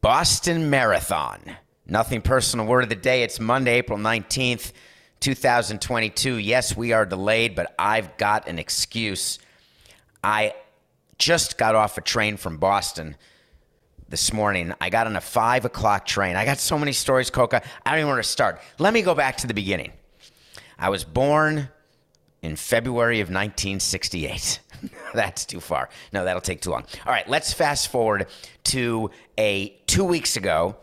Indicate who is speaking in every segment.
Speaker 1: Boston Marathon. Nothing personal word of the day. It's Monday, April 19th, 2022. Yes, we are delayed, but I've got an excuse. I just got off a train from Boston this morning. I got on a five o'clock train. I got so many stories, Coca. I don't even want to start. Let me go back to the beginning. I was born in February of 1968. That's too far. No, that'll take too long. All right, let's fast forward to a two weeks ago.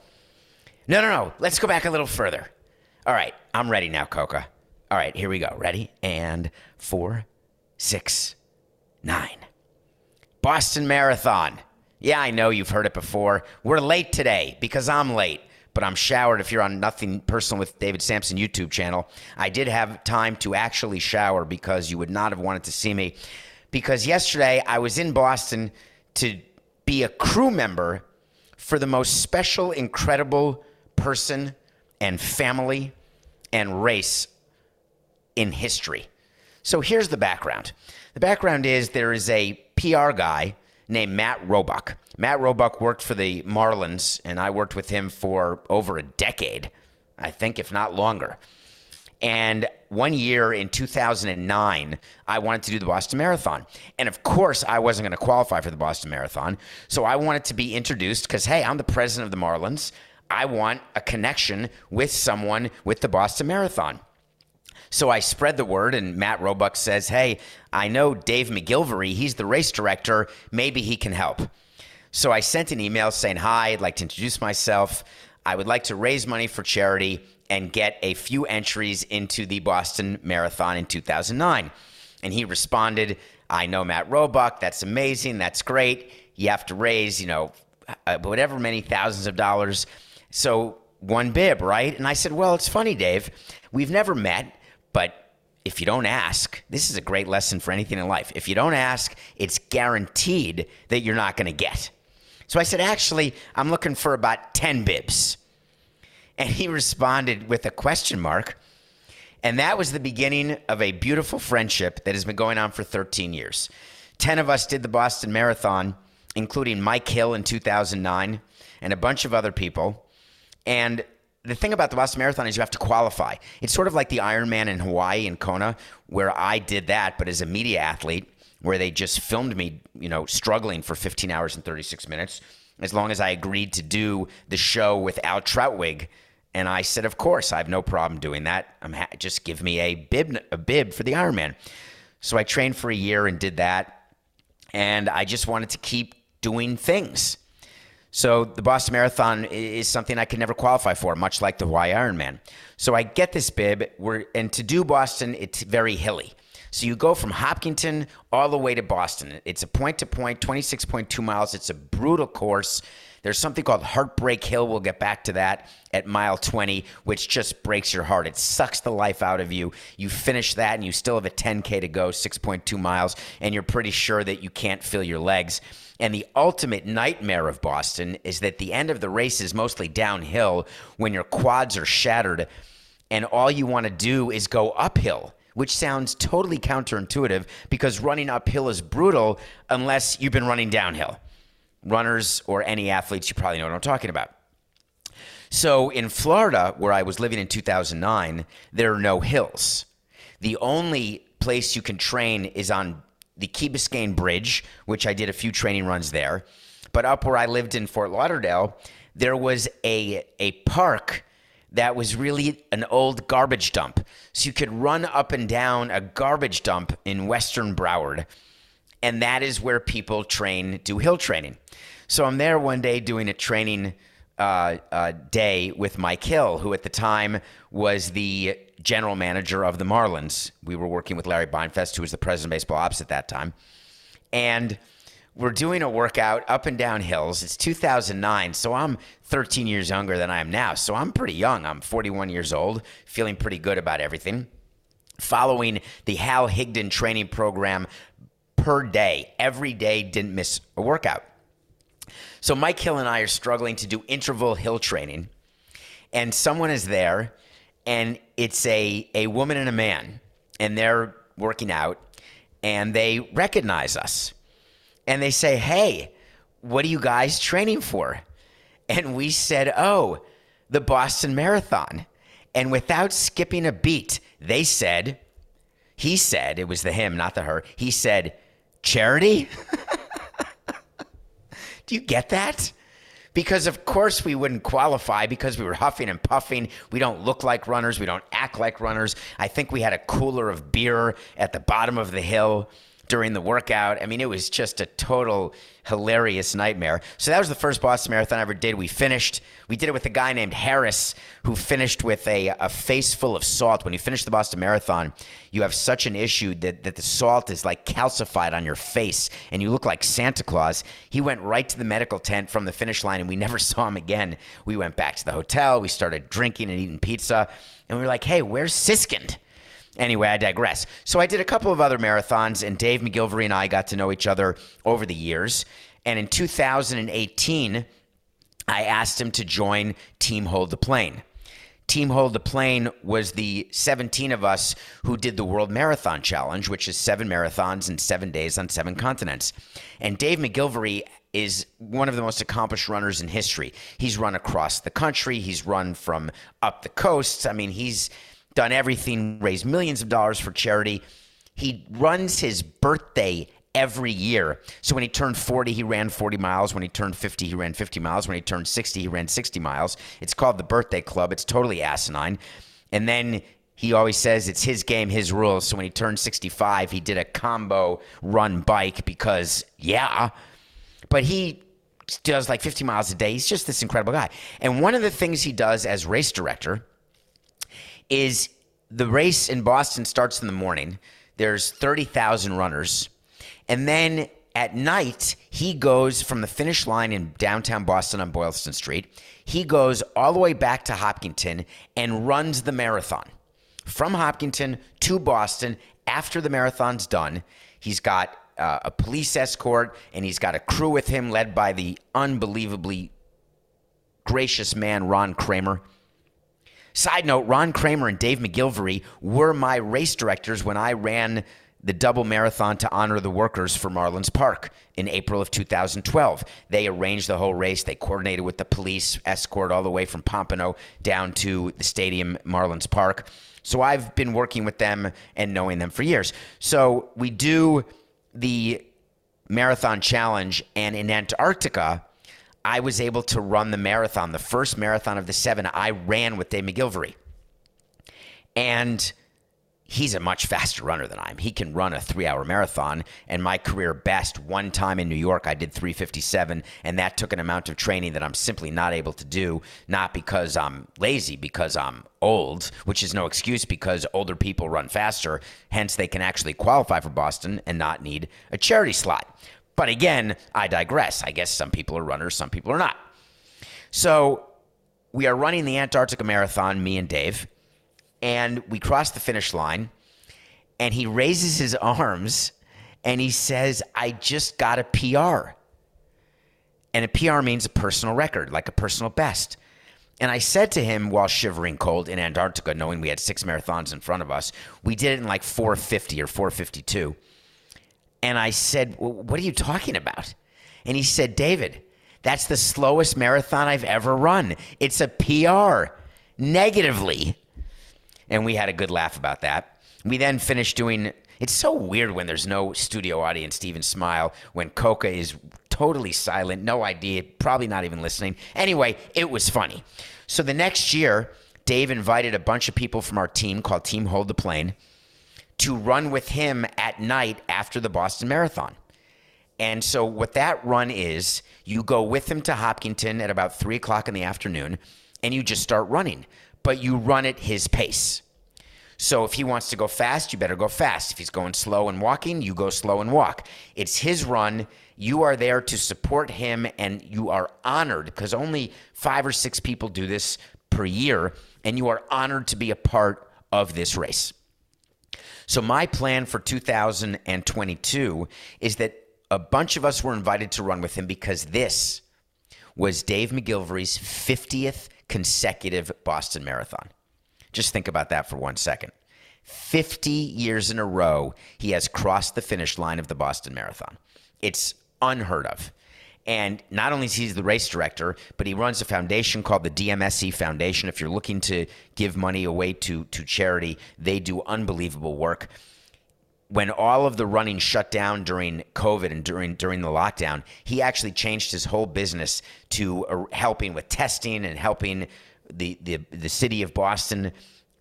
Speaker 1: No, no, no. Let's go back a little further. All right, I'm ready now, Coca. All right, here we go. Ready? And four, six, nine. Boston Marathon. Yeah, I know you've heard it before. We're late today because I'm late, but I'm showered if you're on Nothing Personal with David Samson YouTube channel. I did have time to actually shower because you would not have wanted to see me. Because yesterday I was in Boston to be a crew member for the most special, incredible person and family and race in history. So here's the background. The background is there is a PR guy named Matt Roebuck. Matt Roebuck worked for the Marlins, and I worked with him for over a decade, I think, if not longer. And one year in 2009, I wanted to do the Boston Marathon. And of course, I wasn't going to qualify for the Boston Marathon. So I wanted to be introduced because, hey, I'm the president of the Marlins. I want a connection with someone with the Boston Marathon. So I spread the word, and Matt Roebuck says, Hey, I know Dave McGillivray. He's the race director. Maybe he can help. So I sent an email saying, Hi, I'd like to introduce myself. I would like to raise money for charity and get a few entries into the Boston Marathon in 2009. And he responded, I know Matt Roebuck. That's amazing. That's great. You have to raise, you know, uh, whatever many thousands of dollars. So one bib, right? And I said, Well, it's funny, Dave. We've never met. But if you don't ask, this is a great lesson for anything in life. If you don't ask, it's guaranteed that you're not going to get. So I said, actually, I'm looking for about 10 bibs. And he responded with a question mark. And that was the beginning of a beautiful friendship that has been going on for 13 years. 10 of us did the Boston Marathon, including Mike Hill in 2009 and a bunch of other people. And the thing about the Boston Marathon is you have to qualify. It's sort of like the Ironman in Hawaii and Kona, where I did that, but as a media athlete, where they just filmed me, you know, struggling for 15 hours and 36 minutes, as long as I agreed to do the show without Troutwig. And I said, of course, I have no problem doing that. I'm ha- just give me a bib, a bib for the Ironman. So I trained for a year and did that, and I just wanted to keep doing things. So the Boston Marathon is something I could never qualify for, much like the Hawaii Ironman. So I get this bib, We're, and to do Boston, it's very hilly. So you go from Hopkinton all the way to Boston. It's a point to point, 26.2 miles. It's a brutal course. There's something called Heartbreak Hill. We'll get back to that at mile 20, which just breaks your heart. It sucks the life out of you. You finish that and you still have a 10K to go, 6.2 miles, and you're pretty sure that you can't feel your legs. And the ultimate nightmare of Boston is that the end of the race is mostly downhill when your quads are shattered and all you want to do is go uphill, which sounds totally counterintuitive because running uphill is brutal unless you've been running downhill. Runners or any athletes, you probably know what I'm talking about. So in Florida, where I was living in 2009, there are no hills. The only place you can train is on the Key Biscayne Bridge, which I did a few training runs there. But up where I lived in Fort Lauderdale, there was a a park that was really an old garbage dump. So you could run up and down a garbage dump in Western Broward. And that is where people train, do hill training. So I'm there one day doing a training uh, uh, day with Mike Hill, who at the time was the general manager of the Marlins. We were working with Larry Beinfest, who was the president of baseball ops at that time. And we're doing a workout up and down hills. It's 2009, so I'm 13 years younger than I am now. So I'm pretty young. I'm 41 years old, feeling pretty good about everything. Following the Hal Higdon training program per day, every day, didn't miss a workout. So Mike Hill and I are struggling to do interval hill training, and someone is there, and it's a a woman and a man, and they're working out, and they recognize us, and they say, "Hey, what are you guys training for?" And we said, "Oh, the Boston Marathon." And without skipping a beat, they said, he said, it was the him, not the her. He said, charity? Do you get that? Because of course we wouldn't qualify because we were huffing and puffing. We don't look like runners. We don't act like runners. I think we had a cooler of beer at the bottom of the hill during the workout. I mean, it was just a total hilarious nightmare. So that was the first Boston Marathon I ever did. We finished, we did it with a guy named Harris who finished with a, a face full of salt. When you finish the Boston Marathon, you have such an issue that, that the salt is like calcified on your face and you look like Santa Claus. He went right to the medical tent from the finish line and we never saw him again. We went back to the hotel. We started drinking and eating pizza. And we were like, hey, where's Siskind? Anyway, I digress. So I did a couple of other marathons, and Dave McGillivray and I got to know each other over the years. And in 2018, I asked him to join Team Hold the Plane. Team Hold the Plane was the 17 of us who did the World Marathon Challenge, which is seven marathons in seven days on seven continents. And Dave McGillivray is one of the most accomplished runners in history. He's run across the country, he's run from up the coasts. I mean, he's done everything, raised millions of dollars for charity. He runs his birthday every year. So when he turned 40, he ran 40 miles. When he turned 50, he ran 50 miles. When he turned 60, he ran 60 miles. It's called the Birthday Club. It's totally asinine. And then he always says it's his game, his rules. So when he turned 65, he did a combo run bike because, yeah. But he does like 50 miles a day. He's just this incredible guy. And one of the things he does as race director is the race in Boston starts in the morning. There's 30,000 runners. And then at night, he goes from the finish line in downtown Boston on Boylston Street. He goes all the way back to Hopkinton and runs the marathon. From Hopkinton to Boston after the marathon's done, he's got uh, a police escort and he's got a crew with him led by the unbelievably gracious man, Ron Kramer. Side note Ron Kramer and Dave McGillivray were my race directors when I ran the double marathon to honor the workers for Marlins Park in April of 2012. They arranged the whole race. They coordinated with the police escort all the way from Pompano down to the stadium, Marlins Park. So I've been working with them and knowing them for years. So we do the marathon challenge, and in Antarctica, I was able to run the marathon, the first marathon of the seven I ran with Dave McGillivray. And he's a much faster runner than I am. He can run a three hour marathon. And my career best, one time in New York, I did 357. And that took an amount of training that I'm simply not able to do, not because I'm lazy, because I'm old, which is no excuse because older people run faster. Hence, they can actually qualify for Boston and not need a charity slot. But again, I digress. I guess some people are runners, some people are not. So we are running the Antarctica Marathon, me and Dave and we cross the finish line and he raises his arms and he says, I just got a PR. And a PR means a personal record, like a personal best. And I said to him while shivering cold in Antarctica, knowing we had six marathons in front of us, we did it in like 450 or 452. And I said, What are you talking about? And he said, David, that's the slowest marathon I've ever run. It's a PR negatively and we had a good laugh about that. We then finished doing. It's so weird when there's no studio audience to even smile. When Coca is totally silent, no idea, probably not even listening. Anyway, it was funny. So the next year, Dave invited a bunch of people from our team called Team Hold the Plane to run with him at night after the Boston Marathon. And so, what that run is, you go with him to Hopkinton at about three o'clock in the afternoon and you just start running, but you run at his pace. So, if he wants to go fast, you better go fast. If he's going slow and walking, you go slow and walk. It's his run. You are there to support him, and you are honored because only five or six people do this per year, and you are honored to be a part of this race. So, my plan for 2022 is that a bunch of us were invited to run with him because this was Dave McGillivray's 50th consecutive Boston Marathon. Just think about that for one second. 50 years in a row, he has crossed the finish line of the Boston Marathon. It's unheard of. And not only is he the race director, but he runs a foundation called the DMSE Foundation. If you're looking to give money away to, to charity, they do unbelievable work when all of the running shut down during COVID and during during the lockdown, he actually changed his whole business to uh, helping with testing and helping the the the city of Boston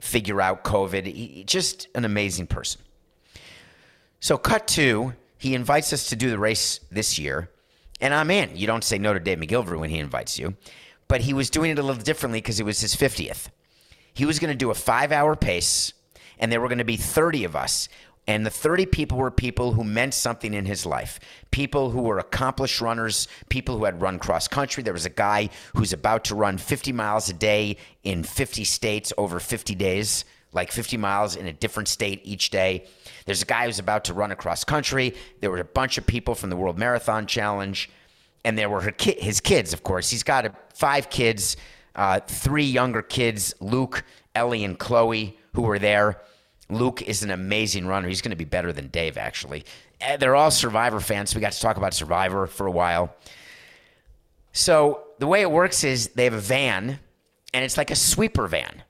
Speaker 1: figure out COVID. He, just an amazing person. So, cut to he invites us to do the race this year, and I'm in. You don't say no to Dave McGillivray when he invites you, but he was doing it a little differently because it was his 50th. He was going to do a five hour pace, and there were going to be 30 of us. And the 30 people were people who meant something in his life. People who were accomplished runners, people who had run cross country. There was a guy who's about to run 50 miles a day in 50 states over 50 days, like 50 miles in a different state each day. There's a guy who's about to run across country. There were a bunch of people from the World Marathon Challenge. And there were ki- his kids, of course. He's got a, five kids, uh, three younger kids, Luke, Ellie, and Chloe, who were there. Luke is an amazing runner. He's going to be better than Dave, actually. Eh, they're all Survivor fans. So we got to talk about Survivor for a while. So the way it works is they have a van, and it's like a sweeper van.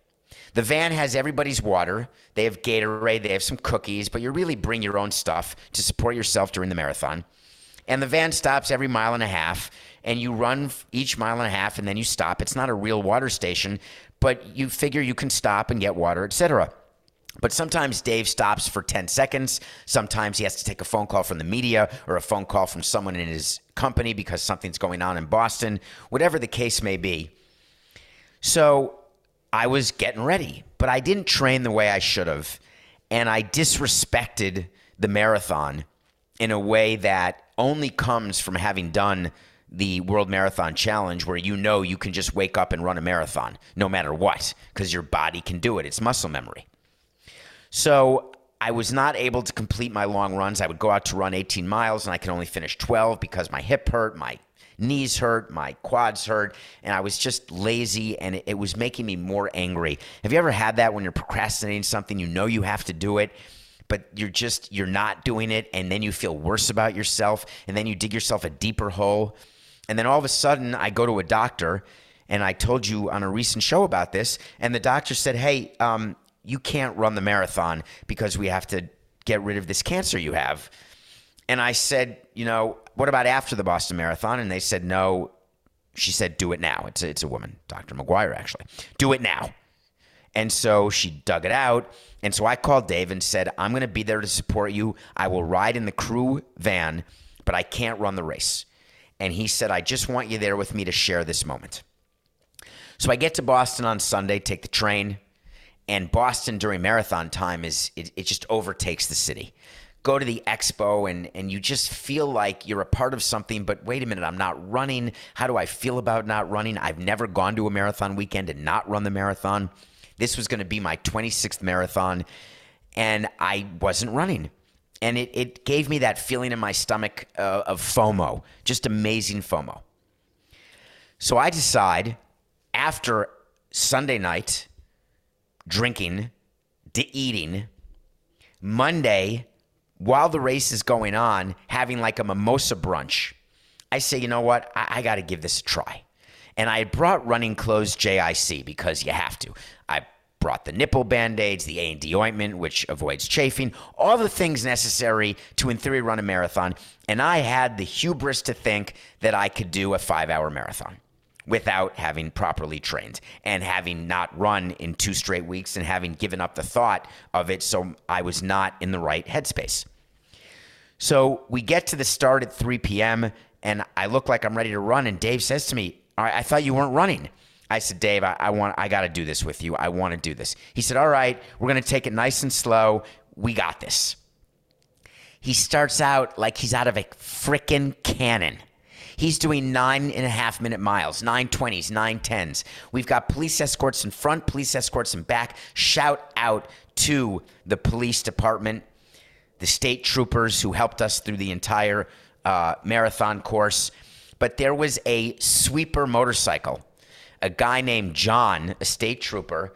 Speaker 1: The van has everybody's water. They have Gatorade. They have some cookies, but you really bring your own stuff to support yourself during the marathon. And the van stops every mile and a half, and you run each mile and a half, and then you stop. It's not a real water station, but you figure you can stop and get water, etc. But sometimes Dave stops for 10 seconds. Sometimes he has to take a phone call from the media or a phone call from someone in his company because something's going on in Boston, whatever the case may be. So I was getting ready, but I didn't train the way I should have. And I disrespected the marathon in a way that only comes from having done the World Marathon Challenge, where you know you can just wake up and run a marathon no matter what because your body can do it. It's muscle memory. So I was not able to complete my long runs. I would go out to run 18 miles and I could only finish 12 because my hip hurt, my knees hurt, my quads hurt, and I was just lazy and it, was making me more angry. Have you ever had that when you're procrastinating something, you know you have to do it? but you're just you're not doing it and then you feel worse about yourself and then you dig yourself a deeper hole and then all of a sudden i go to a doctor and i told you on a recent show about this and the doctor said hey um, you can't run the marathon because we have to get rid of this cancer you have. And I said, you know, what about after the Boston Marathon? And they said, no. She said, do it now. It's a, it's a woman, Dr. McGuire, actually. Do it now. And so she dug it out. And so I called Dave and said, I'm going to be there to support you. I will ride in the crew van, but I can't run the race. And he said, I just want you there with me to share this moment. So I get to Boston on Sunday, take the train, and Boston during marathon time is it, it just overtakes the city. Go to the expo and and you just feel like you're a part of something, but wait a minute, I'm not running. How do I feel about not running? I've never gone to a marathon weekend and not run the marathon. This was going to be my 26th marathon, and I wasn't running. And it, it gave me that feeling in my stomach uh, of FOMO, just amazing FOMO. So I decide after Sunday night drinking, to eating. Monday, while the race is going on, having like a mimosa brunch. I say, you know what? I, I got to give this a try. And I brought running clothes JIC because you have to. I brought the nipple band-aids, the A&D ointment, which avoids chafing, all the things necessary to, in theory, run a marathon. And I had the hubris to think that I could do a five-hour marathon without having properly trained and having not run in two straight weeks and having given up the thought of it. So I was not in the right headspace. So we get to the start at 3 p.m. and I look like I'm ready to run. And Dave says to me, All right, I thought you weren't running. I said, Dave, I, I want, I got to do this with you. I want to do this. He said, All right, we're going to take it nice and slow. We got this. He starts out like he's out of a freaking cannon. He's doing nine and a half minute miles, nine twenties, nine tens. We've got police escorts in front, police escorts in back. Shout out to the police department, the state troopers who helped us through the entire uh, marathon course. But there was a sweeper motorcycle, a guy named John, a state trooper,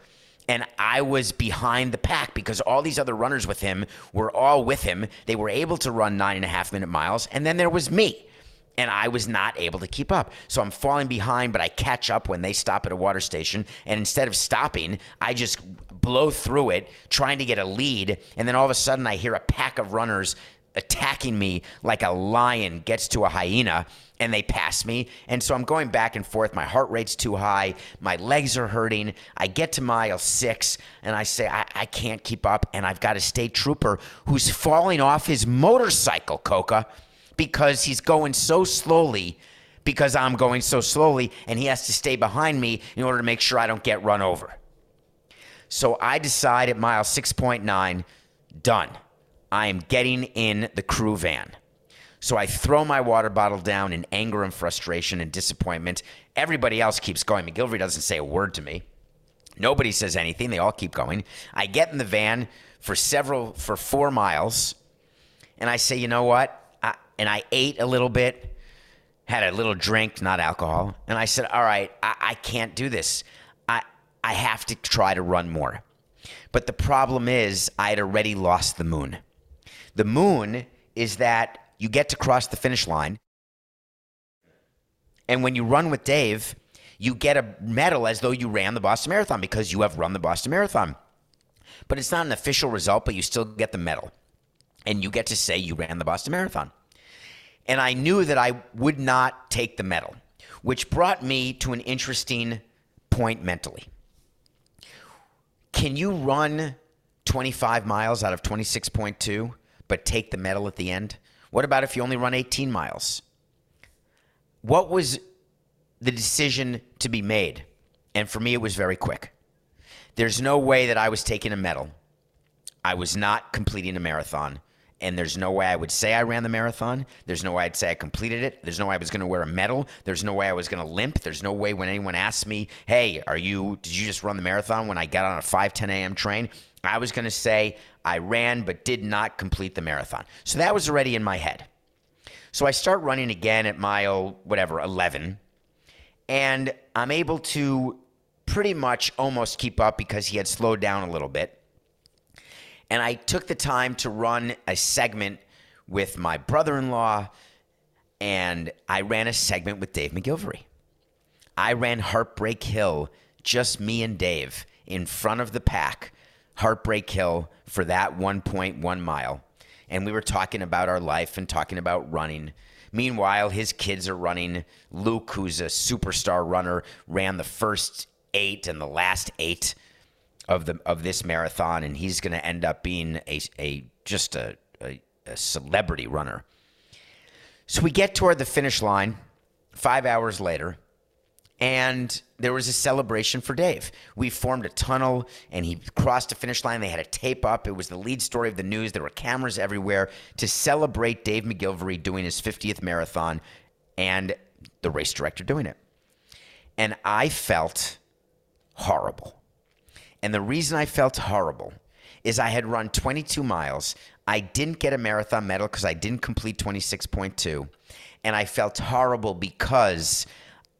Speaker 1: and I was behind the pack because all these other runners with him were all with him. They were able to run nine and a half minute miles, and then there was me. And I was not able to keep up. So I'm falling behind, but I catch up when they stop at a water station. And instead of stopping, I just blow through it, trying to get a lead. And then all of a sudden, I hear a pack of runners attacking me like a lion gets to a hyena and they pass me. And so I'm going back and forth. My heart rate's too high. My legs are hurting. I get to mile six and I say, I, I can't keep up. And I've got a state trooper who's falling off his motorcycle, Coca, because he's going so slowly because I'm going so slowly and he has to stay behind me in order to make sure I don't get run over. So I decide at mile 6.9, done. I am getting in the crew van. So I throw my water bottle down in anger and frustration and disappointment. Everybody else keeps going. McGillivray doesn't say a word to me. Nobody says anything. They all keep going. I get in the van for several, for four miles, and I say, you know what? And I ate a little bit, had a little drink, not alcohol, and I said, all right, I, I can't do this. I, I have to try to run more. But the problem is, I had already lost the moon. The moon is that you get to cross the finish line. And when you run with Dave, you get a medal as though you ran the Boston Marathon because you have run the Boston Marathon. But it's not an official result, but you still get the medal. And you get to say you ran the Boston Marathon. And I knew that I would not take the medal, which brought me to an interesting point mentally. Can you run 25 miles out of 26.2 but take the medal at the end? What about if you only run 18 miles? What was the decision to be made? And for me, it was very quick. There's no way that I was taking a medal. I was not completing a marathon. And there's no way I would say I ran the marathon. There's no way I'd say I completed it. There's no way I was going to wear a medal. There's no way I was going to limp. There's no way when anyone asked me, "Hey, are you? Did you just run the marathon?" When I got on a 5 10 a.m. train, I was going to say I ran but did not complete the marathon. So that was already in my head. So I start running again at mile whatever 11, and I'm able to pretty much almost keep up because he had slowed down a little bit. And I took the time to run a segment with my brother in law, and I ran a segment with Dave McGillivray. I ran Heartbreak Hill, just me and Dave, in front of the pack, Heartbreak Hill, for that 1.1 mile. And we were talking about our life and talking about running. Meanwhile, his kids are running. Luke, who's a superstar runner, ran the first eight and the last eight of the of this marathon, and he's going to end up being a a just a, a, a celebrity runner. So we get toward the finish line five hours later, and there was a celebration for Dave. We formed a tunnel, and he crossed the finish line. They had a tape up. It was the lead story of the news. There were cameras everywhere to celebrate Dave McGillivray doing his 50th marathon, and the race director doing it. And I felt horrible. And the reason I felt horrible is I had run 22 miles. I didn't get a marathon medal because I didn't complete 26.2. And I felt horrible because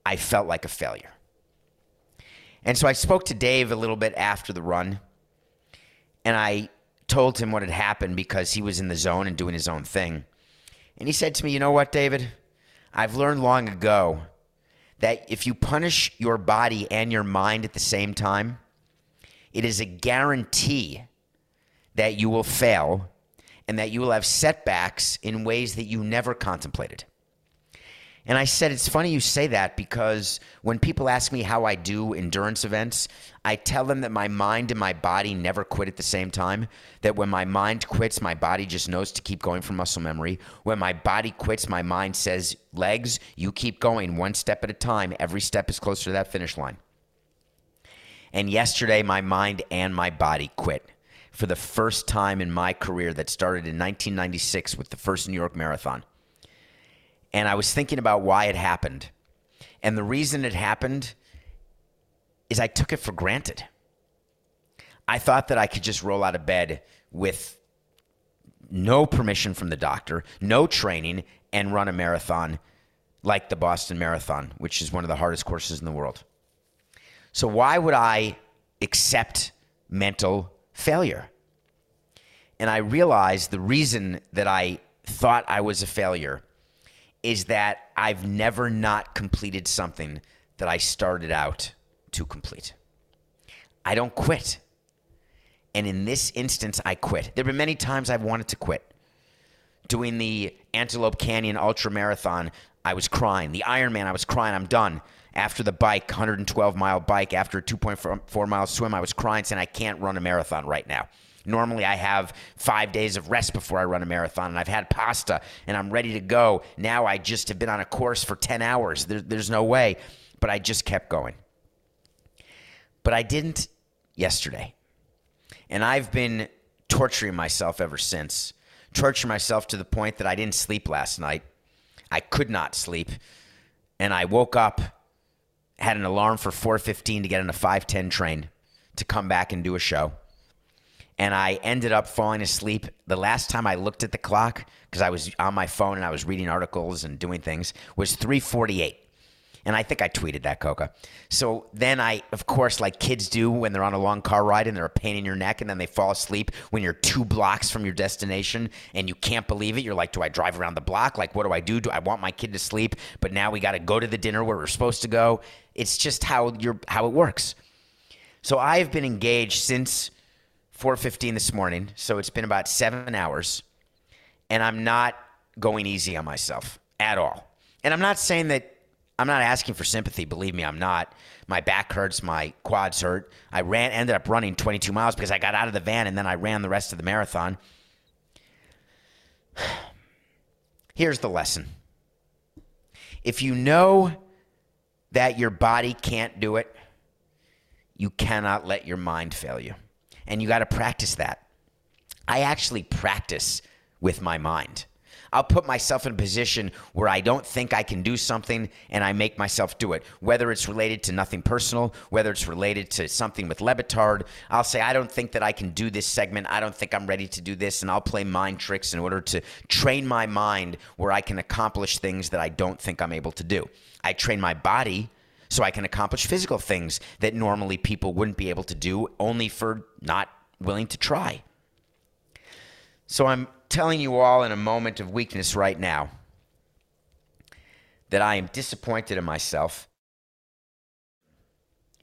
Speaker 1: I felt like a failure. And so I spoke to Dave a little bit after the run. And I told him what had happened because he was in the zone and doing his own thing. And he said to me, You know what, David? I've learned long ago that if you punish your body and your mind at the same time, it is a guarantee that you will fail and that you will have setbacks in ways that you never contemplated. And I said, it's funny you say that because when people ask me how I do endurance events, I tell them that my mind and my body never quit at the same time. That when my mind quits, my body just knows to keep going for muscle memory. When my body quits, my mind says, legs, you keep going one step at a time. Every step is closer to that finish line. And yesterday, my mind and my body quit for the first time in my career that started in 1996 with the first New York Marathon and I was thinking about why it happened. And the reason it happened is I took it for granted. I thought that I could just roll out of bed with no permission from the doctor, no training, and run a marathon like the Boston Marathon, which is one of the hardest courses in the world. So, why would I accept mental failure? And I realized the reason that I thought I was a failure is that I've never not completed something that I started out to complete. I don't quit. And in this instance, I quit. There have been many times I've wanted to quit. Doing the Antelope Canyon Ultra Marathon, I was crying. The Ironman, I was crying. I'm done. After the bike, 112 mile bike, after a 2.4 mile swim, I was crying saying, I can't run a marathon right now. Normally, I have five days of rest before I run a marathon, and I've had pasta and I'm ready to go. Now I just have been on a course for 10 hours. There, there's no way. But I just kept going. But I didn't yesterday. And I've been torturing myself ever since. Torturing myself to the point that I didn't sleep last night. I could not sleep. And I woke up, had an alarm for 4:15 to get on a 5:10 train to come back and do a show and I ended up falling asleep. The last time I looked at the clock because I was on my phone and I was reading articles and doing things was 3:48. And I think I tweeted that, Coca. So then I, of course, like kids do when they're on a long car ride and they're a pain in your neck and then they fall asleep when you're two blocks from your destination and you can't believe it. You're like, do I drive around the block? Like, what do I do? Do I want my kid to sleep? But now we got to go to the dinner where we're supposed to go. It's just how you're, how it works. So I've been engaged since 4:15 this morning, so it's been about 7 hours, and I'm not going easy on myself at all. And I'm not saying that I'm not asking for sympathy, believe me, I'm not. My back hurts, my quads hurt. I ran ended up running 22 miles because I got out of the van and then I ran the rest of the marathon. Here's the lesson. If you know that your body can't do it, you cannot let your mind fail you and you got to practice that. I actually practice with my mind. I'll put myself in a position where I don't think I can do something and I make myself do it. Whether it's related to nothing personal, whether it's related to something with Le Batard, I'll say, I don't think that I can do this segment. I don't think I'm ready to do this. And I'll play mind tricks in order to train my mind where I can accomplish things that I don't think I'm able to do. I train my body so I can accomplish physical things that normally people wouldn't be able to do only for not willing to try. So I'm telling you all in a moment of weakness right now that I am disappointed in myself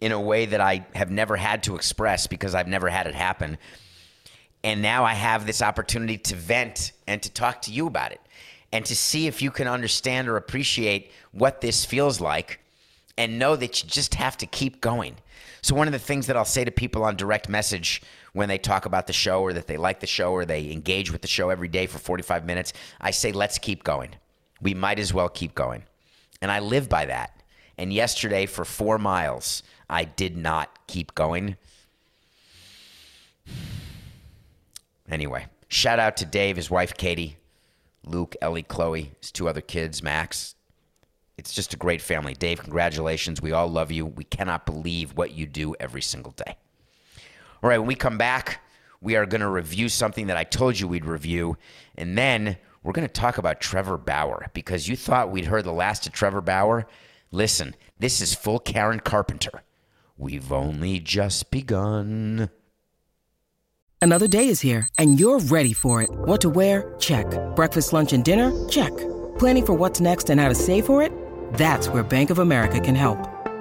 Speaker 1: in a way that I have never had to express because I've never had it happen. And now I have this opportunity to vent and to talk to you about it and to see if you can understand or appreciate what this feels like and know that you just have to keep going. So, one of the things that I'll say to people on direct message when they talk about the show or that they like the show or they engage with the show every day for 45 minutes, I say, let's keep going. We might as well keep going. And I live by that. And yesterday, for four miles, I did not keep going. Anyway, shout out to Dave, his wife Katie, Luke, Ellie, Chloe, his two other kids, Max, it's just a great family. Dave, congratulations. We all love you. We cannot believe what you do every single day. All right, when we come back, we are going to review something that I told you we'd review. And then we're going to talk about Trevor Bauer because you thought we'd heard the last of Trevor Bauer. Listen, this is full Karen Carpenter. We've only just begun.
Speaker 2: Another day is here, and you're ready for it. What to wear? Check. Breakfast, lunch, and dinner? Check. Planning for what's next and how to save for it? That's where Bank of America can help.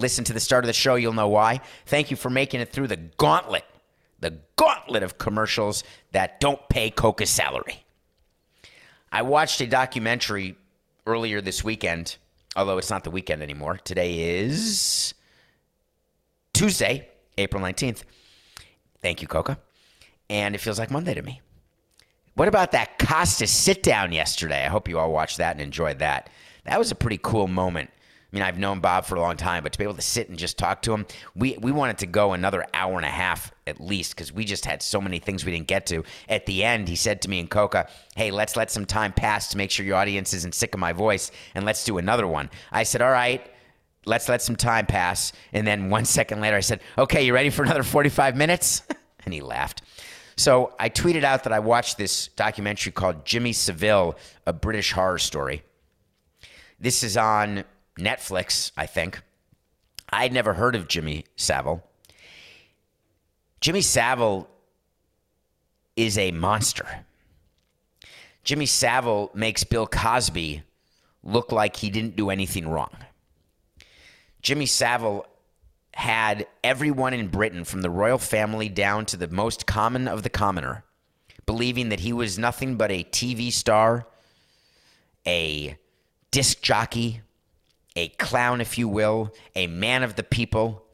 Speaker 1: Listen to the start of the show, you'll know why. Thank you for making it through the gauntlet, the gauntlet of commercials that don't pay Coca's salary. I watched a documentary earlier this weekend, although it's not the weekend anymore. Today is Tuesday, April 19th. Thank you, Coca. And it feels like Monday to me. What about that Costas sit down yesterday? I hope you all watched that and enjoyed that. That was a pretty cool moment. I mean, I've known Bob for a long time, but to be able to sit and just talk to him, we, we wanted to go another hour and a half at least because we just had so many things we didn't get to. At the end, he said to me and Coca, Hey, let's let some time pass to make sure your audience isn't sick of my voice and let's do another one. I said, All right, let's let some time pass. And then one second later, I said, Okay, you ready for another 45 minutes? and he laughed. So I tweeted out that I watched this documentary called Jimmy Savile, a British horror story. This is on Netflix, I think. I'd never heard of Jimmy Savile. Jimmy Savile is a monster. Jimmy Savile makes Bill Cosby look like he didn't do anything wrong. Jimmy Savile had everyone in Britain, from the royal family down to the most common of the commoner, believing that he was nothing but a TV star, a disc jockey, a clown, if you will, a man of the people.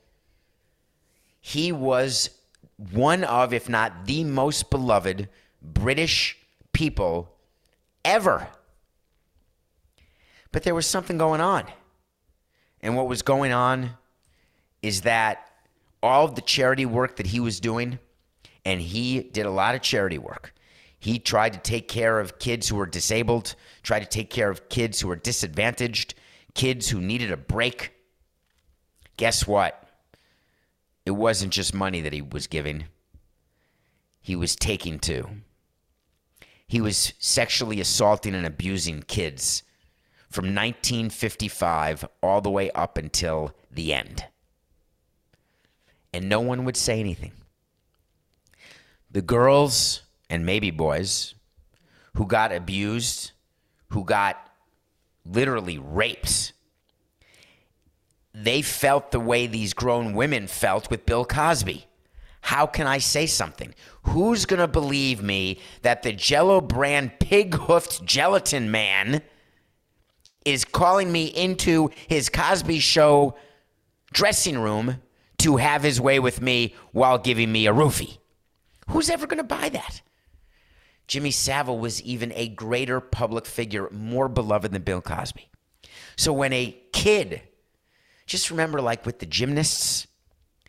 Speaker 1: He was one of, if not the most beloved British people ever. But there was something going on. And what was going on is that all of the charity work that he was doing, and he did a lot of charity work. He tried to take care of kids who were disabled, tried to take care of kids who were disadvantaged, kids who needed a break. Guess what? It wasn't just money that he was giving, he was taking too. He was sexually assaulting and abusing kids from 1955 all the way up until the end. And no one would say anything. The girls and maybe boys who got abused, who got literally rapes, they felt the way these grown women felt with Bill Cosby. How can I say something? Who's going to believe me that the Jello brand pig hoofed gelatin man is calling me into his Cosby show dressing room to have his way with me while giving me a roofie? Who's ever going to buy that? Jimmy Savile was even a greater public figure, more beloved than Bill Cosby. So when a kid, just remember like with the gymnasts,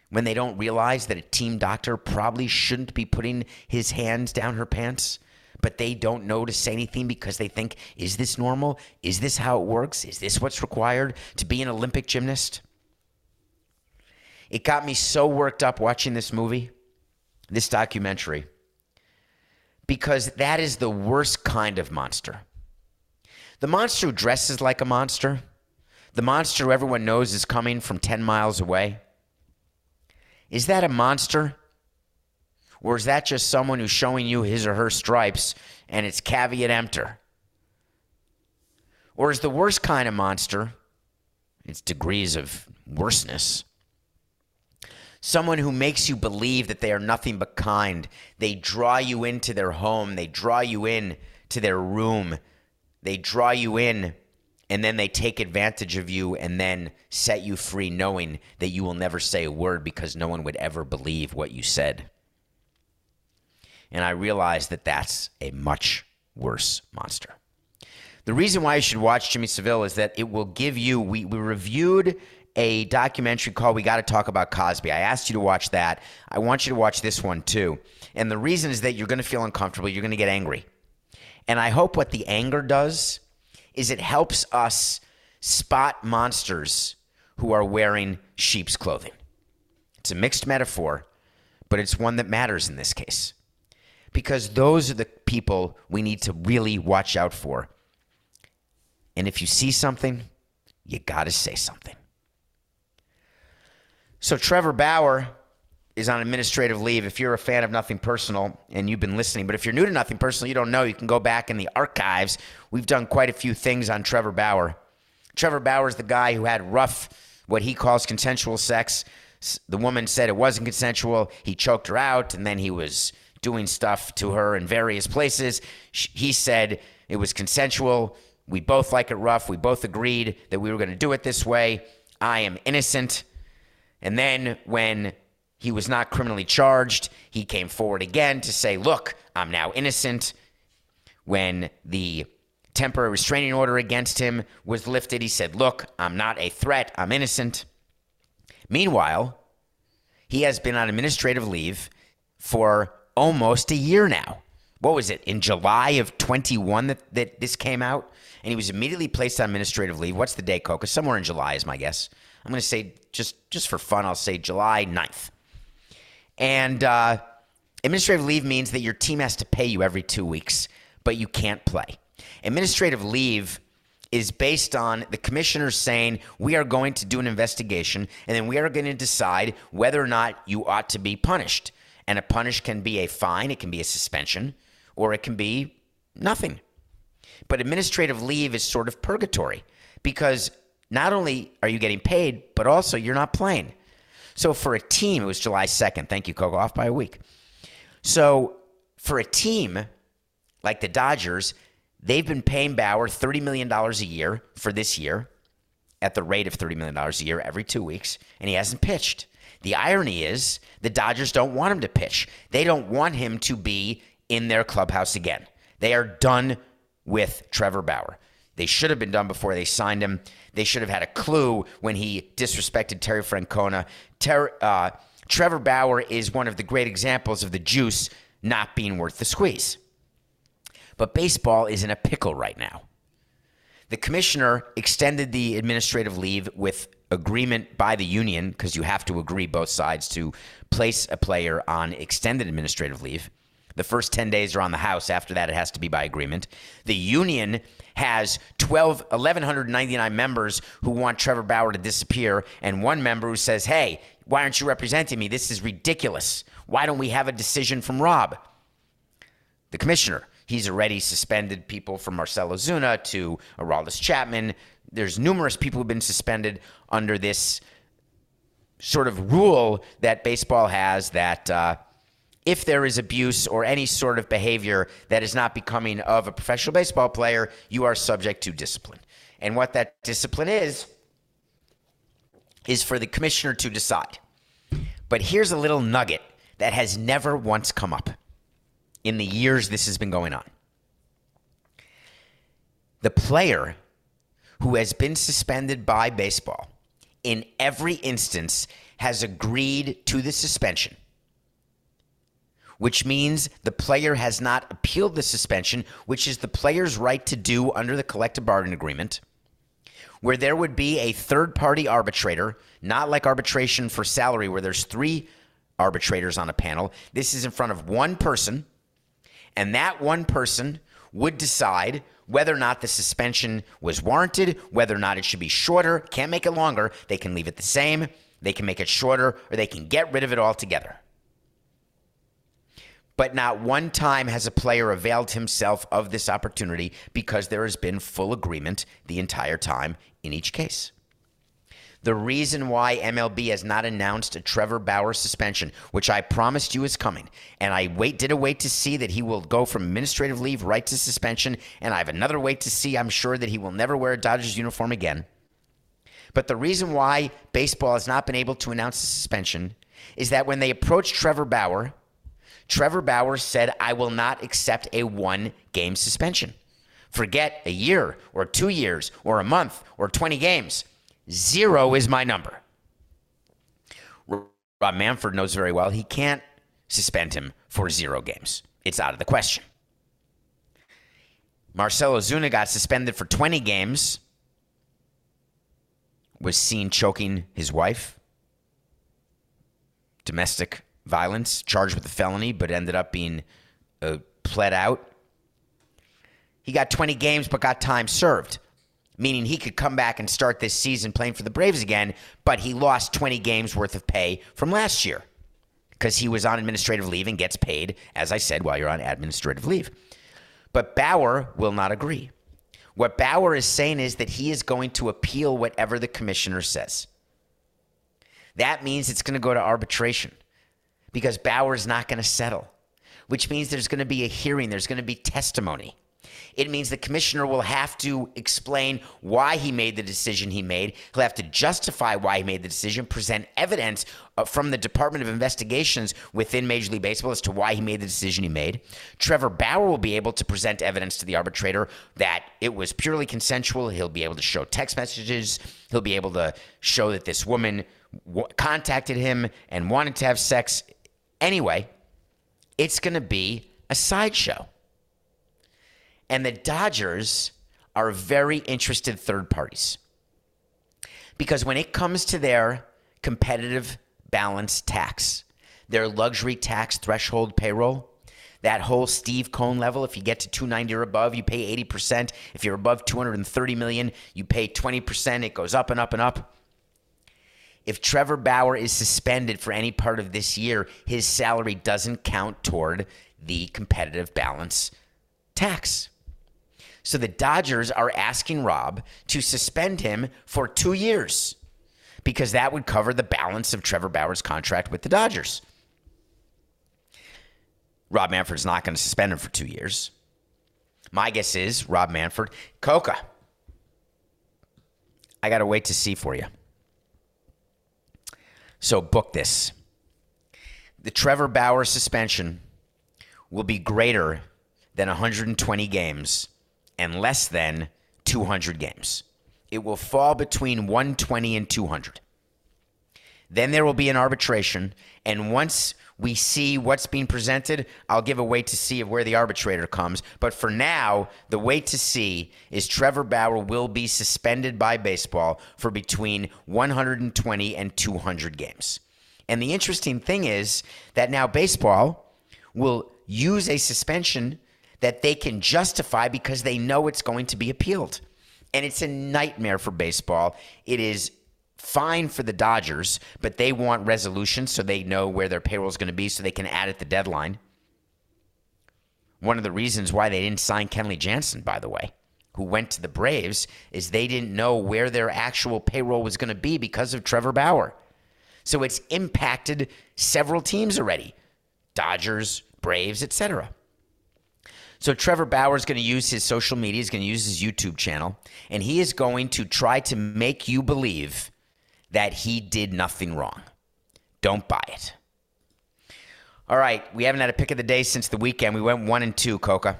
Speaker 1: when they don't realize that a team doctor probably shouldn't be putting his hands down her pants, but they don't know to say anything because they think, is this normal? Is this how it works? Is this what's required to be an Olympic gymnast? It got me so worked up watching this movie, this documentary because that is the worst kind of monster. The monster who dresses like a monster, the monster who everyone knows is coming from 10 miles away, is that a monster? Or is that just someone who's showing you his or her stripes and it's caveat emptor? Or is the worst kind of monster, its degrees of worseness, someone who makes you believe that they are nothing but kind. They draw you into their home, they draw you in to their room, they draw you in, and then they take advantage of you and then set you free, knowing that you will never say a word because no one would ever believe what you said. And I realized that that's a much worse monster. The reason why you should watch Jimmy Savile is that it will give you. We, we reviewed a documentary called We Got to Talk About Cosby. I asked you to watch that. I want you to watch this one too. And the reason is that you're going to feel uncomfortable. You're going to get angry. And I hope what the anger does is it helps us spot monsters who are wearing sheep's clothing. It's a mixed metaphor, but it's one that matters in this case. Because those are the people we need to really watch out for. And if you see something, you got to say something. So Trevor Bauer is on administrative leave. If you're a fan of Nothing Personal and you've been listening, but if you're new to Nothing Personal, you don't know, you can go back in the archives. We've done quite a few things on Trevor Bauer. Trevor Bauer is the guy who had rough, what he calls consensual sex. The woman said it wasn't consensual. He choked her out, and then he was doing stuff to her in various places. He said it was consensual. We both like it rough. We both agreed that we were going to do it this way. I am innocent. And then when he was not criminally charged, he came forward again to say, Look, I'm now innocent. When the temporary restraining order against him was lifted, he said, Look, I'm not a threat. I'm innocent. Meanwhile, he has been on administrative leave for almost a year now. What was it, in July of 21 that, that this came out? And he was immediately placed on administrative leave. What's the day, Coca? Somewhere in July is my guess. I'm going to say, just, just for fun, I'll say July 9th. And uh, administrative leave means that your team has to pay you every two weeks, but you can't play. Administrative leave is based on the commissioner saying we are going to do an investigation and then we are going to decide whether or not you ought to be punished. And a punish can be a fine, it can be a suspension, or it can be nothing. But administrative leave is sort of purgatory because not only are you getting paid, but also you're not playing. So for a team, it was July 2nd. Thank you, Coco, off by a week. So for a team like the Dodgers, they've been paying Bauer $30 million a year for this year at the rate of $30 million a year every two weeks, and he hasn't pitched. The irony is the Dodgers don't want him to pitch. They don't want him to be in their clubhouse again. They are done with Trevor Bauer. They should have been done before they signed him. They should have had a clue when he disrespected Terry Francona. Ter- uh, Trevor Bauer is one of the great examples of the juice not being worth the squeeze. But baseball is in a pickle right now. The commissioner extended the administrative leave with agreement by the union, because you have to agree both sides to place a player on extended administrative leave. The first 10 days are on the House. After that, it has to be by agreement. The union has 12, 1,199 members who want Trevor Bauer to disappear, and one member who says, hey, why aren't you representing me? This is ridiculous. Why don't we have a decision from Rob? The commissioner. He's already suspended people from Marcell Ozuna to Aroldis Chapman. There's numerous people who've been suspended under this sort of rule that baseball has that uh, if there is abuse or any sort of behavior that is not becoming of a professional baseball player, you are subject to discipline. And what that discipline is, is for the commissioner to decide. But here's a little nugget that has never once come up in the years this has been going on. The player who has been suspended by baseball in every instance has agreed to the suspension which means the player has not appealed the suspension, which is the player's right to do under the collective bargaining agreement, where there would be a third party arbitrator, not like arbitration for salary, where there's three arbitrators on a panel. This is in front of one person, and that one person would decide whether or not the suspension was warranted, whether or not it should be shorter. Can't make it longer. They can leave it the same, they can make it shorter, or they can get rid of it altogether but not one time has a player availed himself of this opportunity because there has been full agreement the entire time in each case. The reason why MLB has not announced a Trevor Bauer suspension, which I promised you is coming, and I wait did a wait to see that he will go from administrative leave right to suspension, and I have another wait to see. I'm sure that he will never wear a Dodgers uniform again. But the reason why baseball has not been able to announce a suspension is that when they approached Trevor Bauer, Trevor Bauer said, I will not accept a one game suspension. Forget a year or two years or a month or 20 games. Zero is my number. Rob Manfred knows very well he can't suspend him for zero games. It's out of the question. Marcell Ozuna got suspended for 20 games, was seen choking his wife, domestic violence, charged with a felony, but ended up being uh, pled out. He got 20 games, but got time served, meaning he could come back and start this season playing for the Braves again, but he lost 20 games worth of pay from last year because he was on administrative leave and gets paid, as I said, while you're on administrative leave. But Bauer will not agree. What Bauer is saying is that he is going to appeal whatever the commissioner says. That means it's going to go to arbitration because Bauer is not going to settle, which means there's going to be a hearing, there's going to be testimony. It means the commissioner will have to explain why he made the decision he made. He'll have to justify why he made the decision, present evidence uh, from the Department of Investigations within Major League Baseball as to why he made the decision he made. Trevor Bauer will be able to present evidence to the arbitrator that it was purely consensual. He'll be able to show text messages. He'll be able to show that this woman contacted him and wanted to have sex. Anyway, it's going to be a sideshow. And the Dodgers are very interested third parties. Because when it comes to their competitive balance tax, their luxury tax threshold payroll, that whole Steve Cohen level, if you get to 290 or above, you pay 80%. If you're above 230 million, you pay 20%. It goes up and up and up. If Trevor Bauer is suspended for any part of this year, his salary doesn't count toward the competitive balance tax. So the Dodgers are asking Rob to suspend him for two years because that would cover the balance of Trevor Bauer's contract with the Dodgers. Rob Manfred's not going to suspend him for two years. My guess is Rob Manfred, Coca. I got to wait to see for you. So book this. The Trevor Bauer suspension will be greater than 120 games and less than 200 games. It will fall between 120 and 200. Then there will be an arbitration, and once we see what's being presented, I'll give a wait to see of where the arbitrator comes. But for now, the wait to see is Trevor Bauer will be suspended by baseball for between 120 and 200 games. And the interesting thing is that now baseball will use a suspension that they can justify because they know it's going to be appealed. And it's a nightmare for baseball. It is fine for the Dodgers, but they want resolution so they know where their payroll is going to be so they can add at the deadline. One of the reasons why they didn't sign Kenley Jansen, by the way, who went to the Braves, is they didn't know where their actual payroll was going to be because of Trevor Bauer. So it's impacted several teams already Dodgers, Braves, etc. So Trevor Bauer is going to use his social media, he's going to use his YouTube channel, and he is going to try to make you believe that he did nothing wrong. Don't buy it. All right, we haven't had a pick of the day since the weekend. We went 1 and 2, Coca.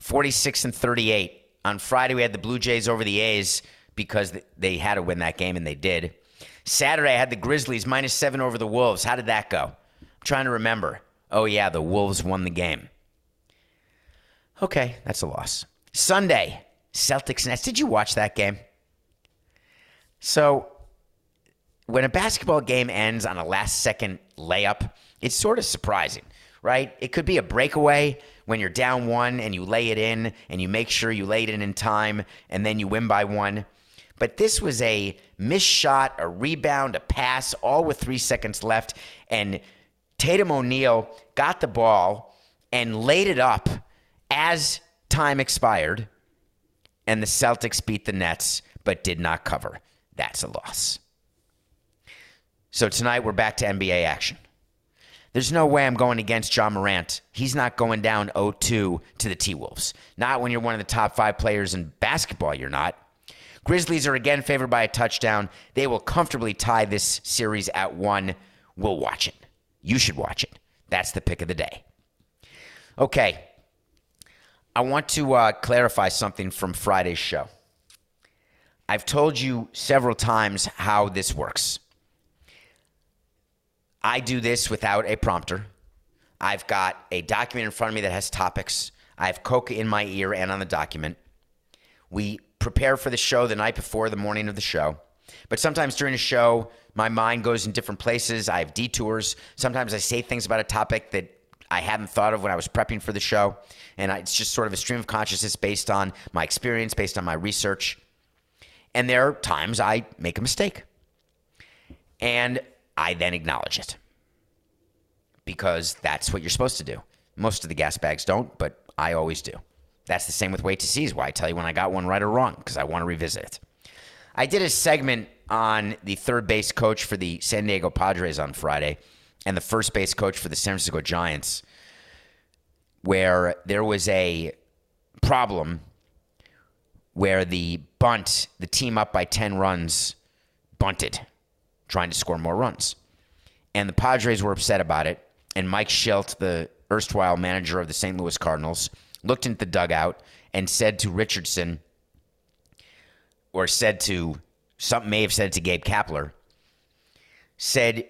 Speaker 1: 46 and 38. On Friday we had the Blue Jays over the A's because they had to win that game and they did. Saturday I had the Grizzlies minus 7 over the Wolves. How did that go? I'm trying to remember. Oh yeah, the Wolves won the game. Okay, that's a loss. Sunday, Celtics Nets. Did you watch that game? So, when a basketball game ends on a last second layup, it's sort of surprising, right? It could be a breakaway when you're down one and you lay it in and you make sure you lay it in in time and then you win by one. But this was a missed shot, a rebound, a pass, all with three seconds left. And Tatum O'Neal got the ball and laid it up as time expired and the Celtics beat the Nets but did not cover. That's a loss. So tonight we're back to NBA action. There's no way I'm going against Ja Morant. He's not going down 0 2 to the T Wolves. Not when you're one of the top five players in basketball, you're not. Grizzlies are again favored by a touchdown. They will comfortably tie this series at one. We'll watch it. You should watch it. That's the pick of the day. Okay, I want to uh, clarify something from Friday's show. I've told you several times how this works. I do this without a prompter. I've got a document in front of me that has topics. I have Coca in my ear and on the document. We prepare for the show the night before the morning of the show. But sometimes during a show, my mind goes in different places. I have detours. Sometimes I say things about a topic that I hadn't thought of when I was prepping for the show. And I, it's just sort of a stream of consciousness based on my experience, based on my research. And there are times I make a mistake. And I then acknowledge it because that's what you're supposed to do. Most of the gas bags don't, but I always do. That's the same with wait to is why I tell you when I got one right or wrong because I want to revisit it. I did a segment on the third base coach for the San Diego Padres on Friday and the first base coach for the San Francisco Giants where there was a problem where the bunt, the team up by 10 runs, bunted, trying to score more runs. And the Padres were upset about it. And Mike Shildt, the erstwhile manager of the St. Louis Cardinals, looked into the dugout and said to Richardson, or said to, something may have said to Gabe Kapler, said,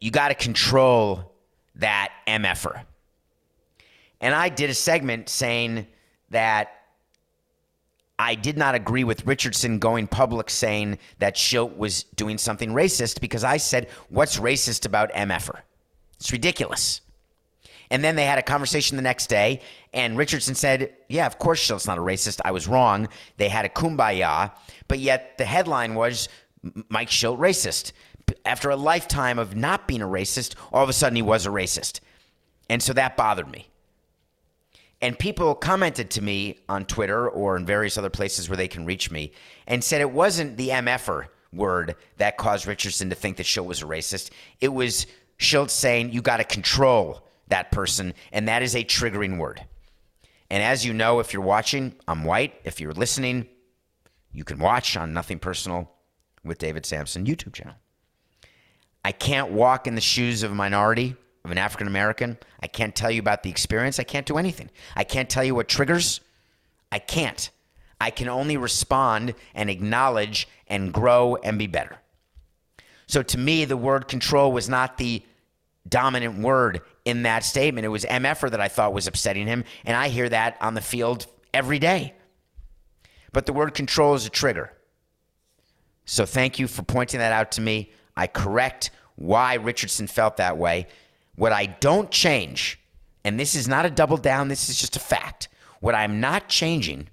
Speaker 1: You got to control that MFer. And I did a segment saying that I did not agree with Richardson going public saying that Shildt was doing something racist because I said, What's racist about MFer? It's ridiculous. And then they had a conversation the next day, and Richardson said, Yeah, of course Shildt's not a racist. I was wrong. They had a kumbaya, but yet the headline was Mike Shildt racist. After a lifetime of not being a racist, all of a sudden he was a racist. And so that bothered me. And people commented to me on Twitter or in various other places where they can reach me and said it wasn't the MFer word that caused Richardson to think that Shildt was a racist. It was Shildt saying you got to control that person, and that is a triggering word. And as you know, if you're watching, I'm white. If you're listening, you can watch on Nothing Personal with David Samson YouTube channel. I can't walk in the shoes of a minority of an African American. I can't tell you about the experience. I can't do anything. I can't tell you what triggers. I can't. I can only respond and acknowledge and grow and be better. So to me, the word control was not the dominant word in that statement. It was MFer that I thought was upsetting him. And I hear that on the field every day. But the word control is a trigger. So thank you for pointing that out to me. I correct why Richardson felt that way. What I don't change, and this is not a double down, this is just a fact. What I'm not changing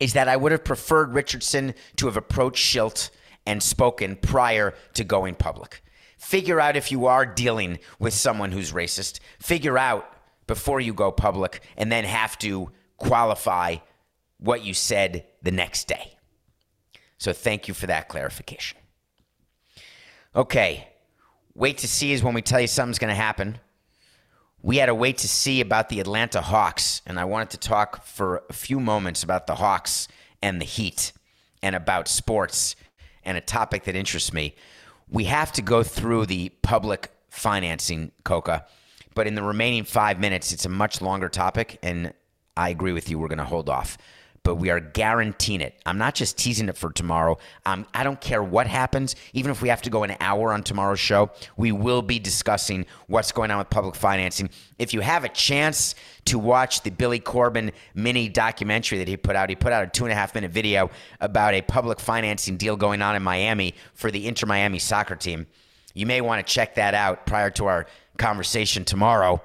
Speaker 1: is that I would have preferred Richardson to have approached Shildt and spoken prior to going public. Figure out if you are dealing with someone who's racist. Figure out before you go public and then have to qualify what you said the next day. So thank you for that clarification. Okay, Wait to see is when we tell you something's going to happen. We had to wait to see about the Atlanta Hawks, and I wanted to talk for a few moments about the Hawks and the Heat and about sports and a topic that interests me. We have to go through the public financing, Coca, but in the remaining five minutes, it's a much longer topic, and I agree with you. We're going to hold off but we are guaranteeing it. I'm not just teasing it for tomorrow. Um, I don't care what happens, even if we have to go an hour on tomorrow's show, we will be discussing what's going on with public financing. If you have a chance to watch the Billy Corben mini documentary that he put out, he put out a two and a half minute video about a public financing deal going on in Miami for the Inter Miami soccer team. You may want to check that out prior to our conversation tomorrow.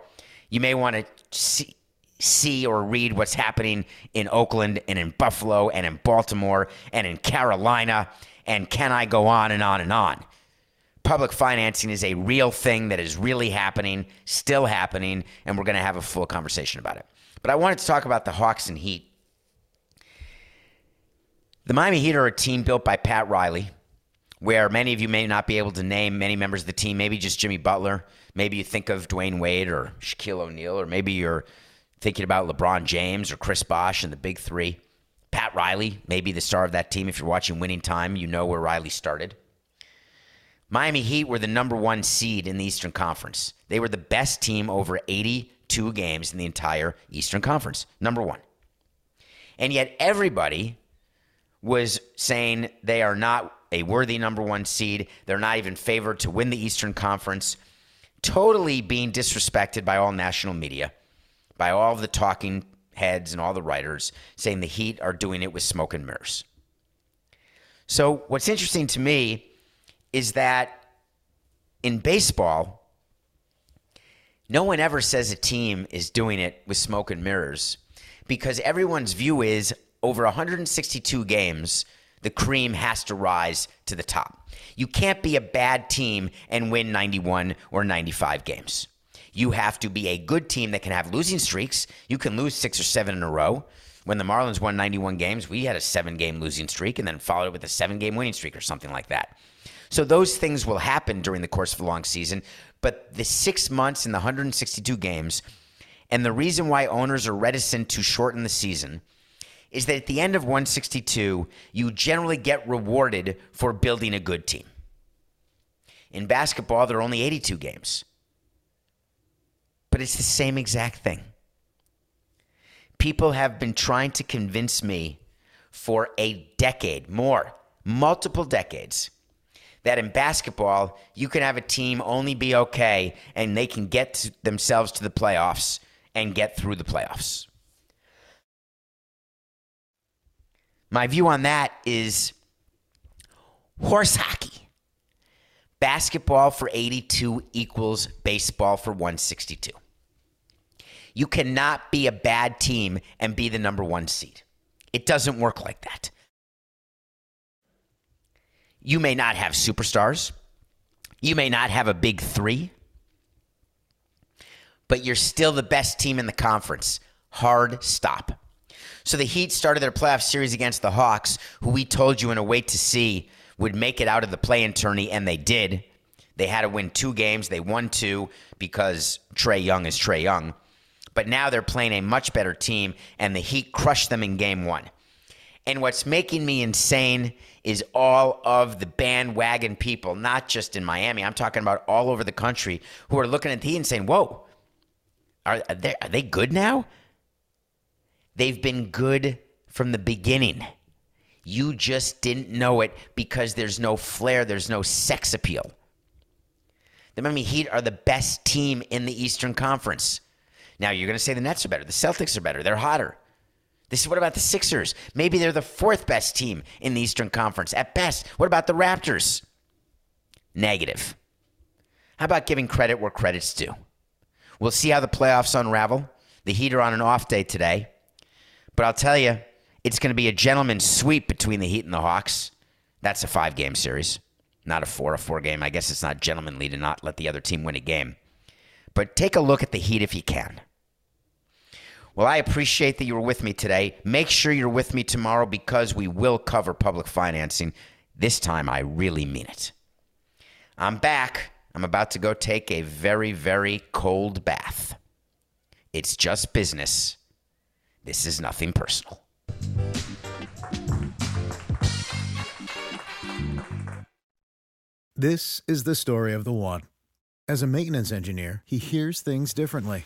Speaker 1: You may want to see see or read what's happening in Oakland and in Buffalo and in Baltimore and in Carolina. And can I go on and on and on? Public financing is a real thing that is really happening, still happening, and we're going to have a full conversation about it. But I wanted to talk about the Hawks and Heat. The Miami Heat are a team built by Pat Riley, where many of you may not be able to name many members of the team, maybe just Jimmy Butler. Maybe you think of Dwyane Wade or Shaquille O'Neal, or maybe you're thinking about LeBron James or Chris Bosh and the big three. Pat Riley, maybe the star of that team. If you're watching Winning Time, you know where Riley started. Miami Heat were the number one seed in the Eastern Conference. They were the best team over 82 games in the entire Eastern Conference. Number one. And yet everybody was saying they are not a worthy number one seed. They're not even favored to win the Eastern Conference. Totally being disrespected by all national media, by all the talking heads and all the writers, saying the Heat are doing it with smoke and mirrors. So, what's interesting to me is that in baseball, no one ever says a team is doing it with smoke and mirrors because everyone's view is over 162 games, the cream has to rise to the top. You can't be a bad team and win 91 or 95 games. You have to be a good team that can have losing streaks. You can lose six or seven in a row. When the Marlins won 91 games, we had a seven game losing streak and then followed it with a seven game winning streak or something like that. So those things will happen during the course of a long season. But the six months and the 162 games, and the reason why owners are reticent to shorten the season is that at the end of 162, you generally get rewarded for building a good team. In basketball, there are only 82 games, but it's the same exact thing. People have been trying to convince me for a decade, more, multiple decades, that in basketball, you can have a team only be okay and they can get themselves to the playoffs and get through the playoffs. My view on that is horse hockey. Basketball for 82 equals baseball for 162. You cannot be a bad team and be the number one seed. It doesn't work like that. You may not have superstars. You may not have a big three, but you're still the best team in the conference. Hard stop. So the Heat started their playoff series against the Hawks, who we told you in a wait to see would make it out of the play in tourney, and they did. They had to win two games. They won two because Trae Young is Trae Young. But now they're playing a much better team, and the Heat crushed them in game one. And what's making me insane is all of the bandwagon people, not just in Miami, I'm talking about all over the country, who are looking at the Heat and saying, Whoa, are they, are they good now? They've been good from the beginning. You just didn't know it because there's no flair, there's no sex appeal. The Miami Heat are the best team in the Eastern Conference. Now you're going to say the Nets are better, the Celtics are better, they're hotter. This is what about the Sixers? Maybe they're the fourth best team in the Eastern Conference at best. What about the Raptors? Negative. How about giving credit where credit's due? We'll see how the playoffs unravel. The Heat are on an off day today. But I'll tell you, it's going to be a gentleman's sweep between the Heat and the Hawks. That's a five game series, not a four, a four game. I guess it's not gentlemanly to not let the other team win a game. But take a look at the Heat if you can. Well, I appreciate that you were with me today. Make sure you're with me tomorrow because we will cover public financing. This time, I really mean it. I'm back. I'm about to go take a very, very cold bath. It's just business. This is nothing personal.
Speaker 3: This is the story of the one. As a maintenance engineer, he hears things differently.